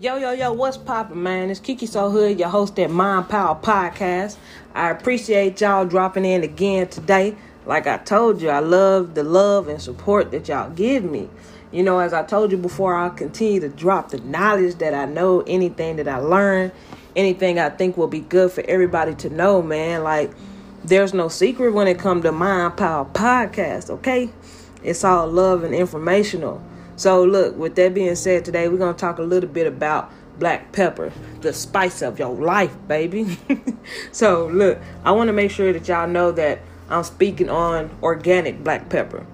Yo, yo, yo, what's poppin', man? It's Kiki So Hood, your host at Mind Power Podcast. I appreciate y'all dropping in again today. Like I told you, I love the love and support that y'all give me. You know, as I told you before, I'll continue to drop the knowledge that I know, anything that I learn, anything I think will be good for everybody to know, man. Like, there's no secret when it comes to Mind Power Podcast, okay? It's all love and informational. So, look, with that being said, today we're going to talk a little bit about black pepper, the spice of your life, baby. so, look, I want to make sure that y'all know that I'm speaking on organic black pepper.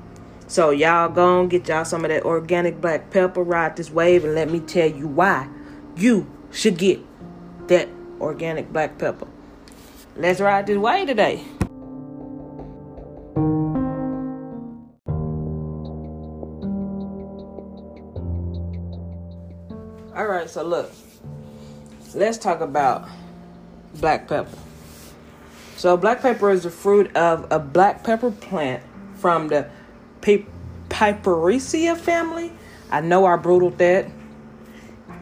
So, y'all go and get y'all some of that organic black pepper, ride this wave, and let me tell you why you should get that organic black pepper. Let's ride this wave today. Right, so look, let's talk about black pepper. So, black pepper is the fruit of a black pepper plant from the Pi- Piperaceae family. I know I brutal that.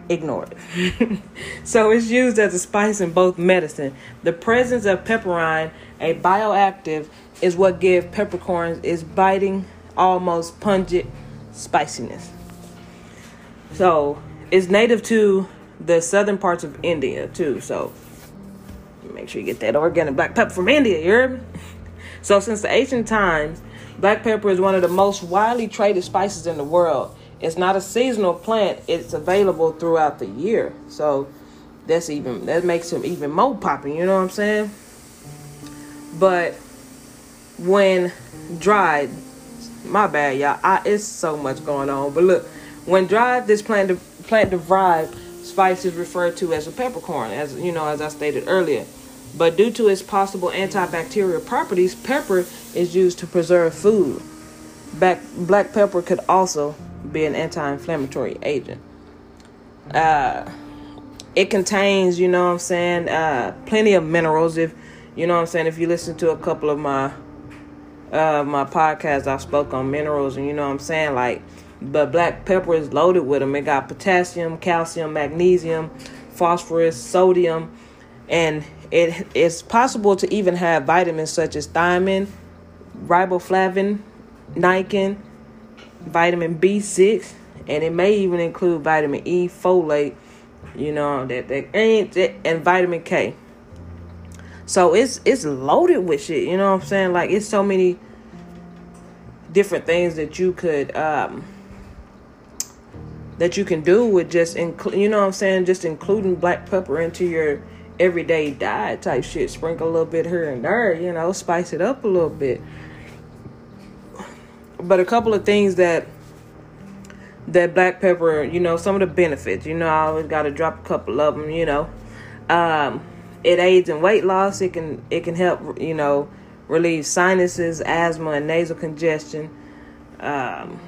Ignore it. so, it's used as a spice in both medicine. The presence of piperine, a bioactive, is what gives peppercorns its biting, almost pungent spiciness. So, it's native to the southern parts of India too. So make sure you get that organic black pepper from India. You heard me? So since the ancient times, black pepper is one of the most widely traded spices in the world. It's not a seasonal plant; it's available throughout the year. So that's even that makes it even more popping. You know what I'm saying? But when dried, my bad, y'all. I, it's so much going on. But look, when dried, this plant plant derived spice is referred to as a peppercorn, as you know, as I stated earlier. But due to its possible antibacterial properties, pepper is used to preserve food. Black, black pepper could also be an anti-inflammatory agent. Uh, it contains, you know what I'm saying, uh, plenty of minerals. If you know what I'm saying, if you listen to a couple of my uh, my podcasts, I spoke on minerals, and you know what I'm saying, like but black pepper is loaded with them. It got potassium, calcium, magnesium, phosphorus, sodium, and it it's possible to even have vitamins such as thiamine, riboflavin, niacin, vitamin B6, and it may even include vitamin E, folate, you know, that that ain't and vitamin K. So it's it's loaded with shit, you know what I'm saying? Like it's so many different things that you could um that you can do with just include you know what I'm saying just including black pepper into your everyday diet type shit. Sprinkle a little bit here and there you know spice it up a little bit. But a couple of things that that black pepper you know some of the benefits you know I always got to drop a couple of them you know. Um it aids in weight loss. It can it can help you know relieve sinuses asthma and nasal congestion. Um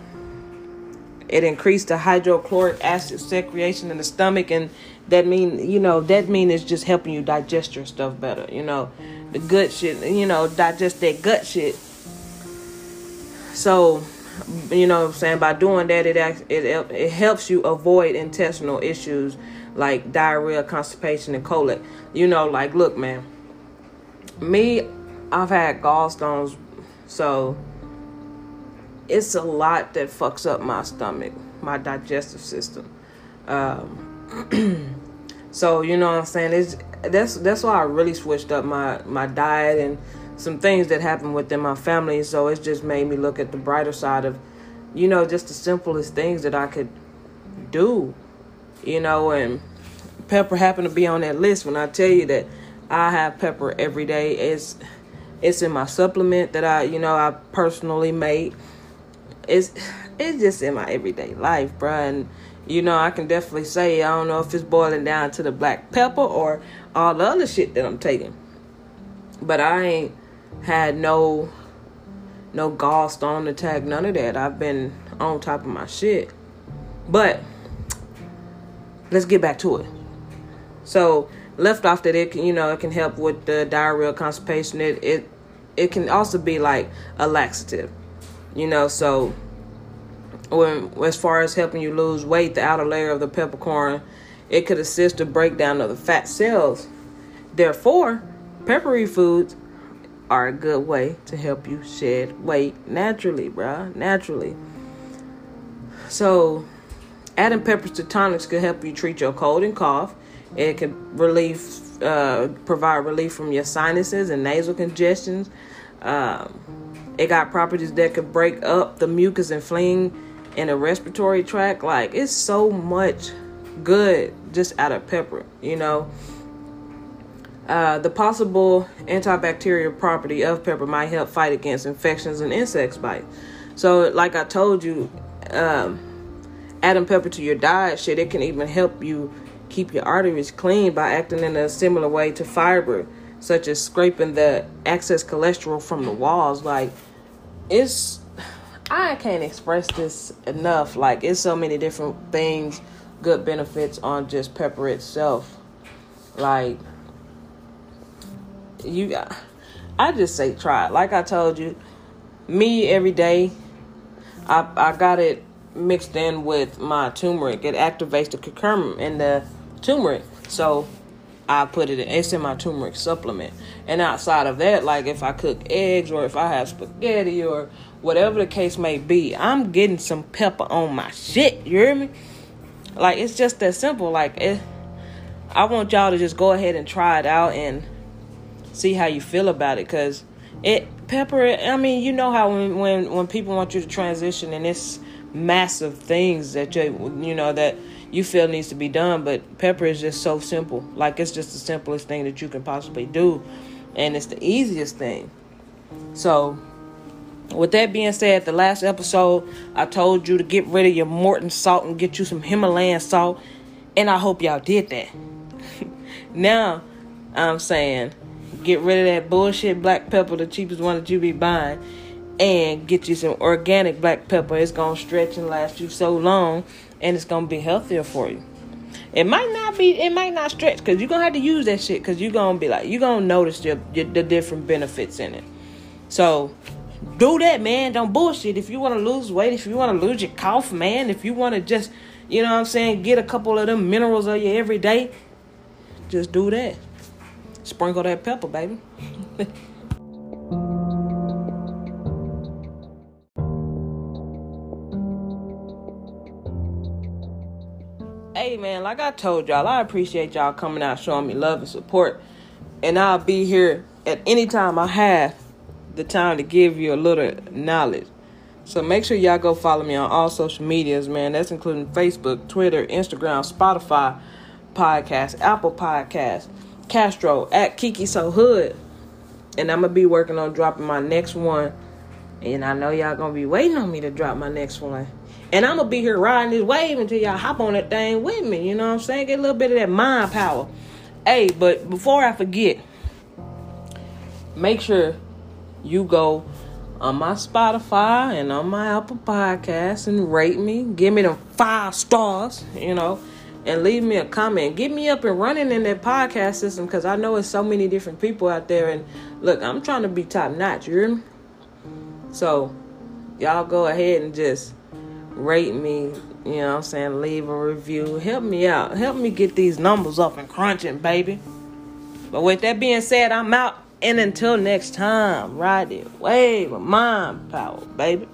it increased the hydrochloric acid secretion in the stomach and that mean you know that mean it's just helping you digest your stuff better you know. The gut shit you know digest that gut shit. So you know i'm saying? By doing that it it it helps you avoid intestinal issues like diarrhea constipation and colic. You know like look man me i've had gallstones so it's a lot that fucks up my stomach, my digestive system. Um, so you know what I'm saying? It's that's that's why I really switched up my my diet and some things that happened within my family. So it's just made me look at the brighter side of, you know, just the simplest things that I could do, you know. And pepper happened to be on that list. When I tell you that I have pepper every day, it's it's in my supplement that I you know I personally made it's it's just in my everyday life, bruh. And you know, I can definitely say I don't know if it's boiling down to the black pepper or all the other shit that I'm taking. But I ain't had no no gallstone attack, none of that. I've been on top of my shit. But let's get back to it. So left off that it can, you know, it can help with the diarrhea, constipation. It it it can also be like a laxative you know so when as far as helping you lose weight the outer layer of the peppercorn It could assist the breakdown of the fat cells. Therefore, peppery foods are a good way to help you shed weight naturally, bruh. Naturally. So, adding peppers to tonics could help you treat your cold and cough. It can relieve, uh, provide relief from your sinuses and nasal congestions. Um, it got properties that could break up the mucus and phlegm in the respiratory tract. Like it's so much good just out of pepper, you know. Uh, the possible antibacterial property of pepper might help fight against infections and insect bites. So, like I told you, um, adding pepper to your diet, shit, it can even help you keep your arteries clean by acting in a similar way to fiber, such as scraping the excess cholesterol from the walls. Like, it's I can't express this enough. Like, it's so many different things, good benefits on just pepper itself. Like you I just say try it. Like I told you, me every day I I got it mixed in with my turmeric. It activates the curcumin and the turmeric. So I put it in it's in my turmeric supplement. And outside of that, like if I cook eggs or if I have spaghetti or whatever the case may be, I'm getting some pepper on my shit. You hear me? Like it's just that simple. Like it, I want y'all to just go ahead and try it out and see how you feel about it because it pepper i mean you know how when, when when people want you to transition and it's massive things that you you know that you feel needs to be done but pepper is just so simple. Like it's just the simplest thing that you can possibly do and it's the easiest thing. So with that being said the last episode i told you to get rid of your morton salt and get you some himalayan salt and i hope y'all did that. Now i'm saying Get rid of that bullshit black pepper, the cheapest one that you be buying, and get you some organic black pepper. It's gonna stretch and last you so long, and it's gonna be healthier for you. It might not be, it might not stretch because you're gonna have to use that shit because you're gonna be like, you're gonna notice your, your, the different benefits in it. So, do that, man. Don't bullshit. If you wanna lose weight, if you wanna lose your cough, man, if you wanna just, you know what I'm saying, get a couple of them minerals of you every day, just do that. Sprinkle that pepper, baby. man, like I told y'all, I appreciate y'all coming out showing me love and support. And I'll be here at any time I have the time to give you a little knowledge. So make sure y'all go follow me on all social medias, man. That's including Facebook, Twitter, Instagram, Spotify, podcast, Apple Podcast. Castro at Kiki So Hood. And I'm gonna be working on dropping my next one. And I know y'all gonna be waiting on me to drop my next one. And I'm gonna be here riding this wave until y'all hop on that thing with me. You know what I'm saying? Get a little bit of that mind power. Hey, but before I forget, make sure you go on my Spotify and on my Apple Podcast and rate me. Give me them five stars, you know and leave me a comment. Get me up and running in that podcast system because I know it's so many different people out there. And look, I'm trying to be top notch. You hear me? So, y'all go ahead and just rate me. You know what I'm saying? Leave a review. Help me out. Help me get these numbers up and crunching, baby. But with that being said, I'm out. And until next time, ride it wave of mind power, baby.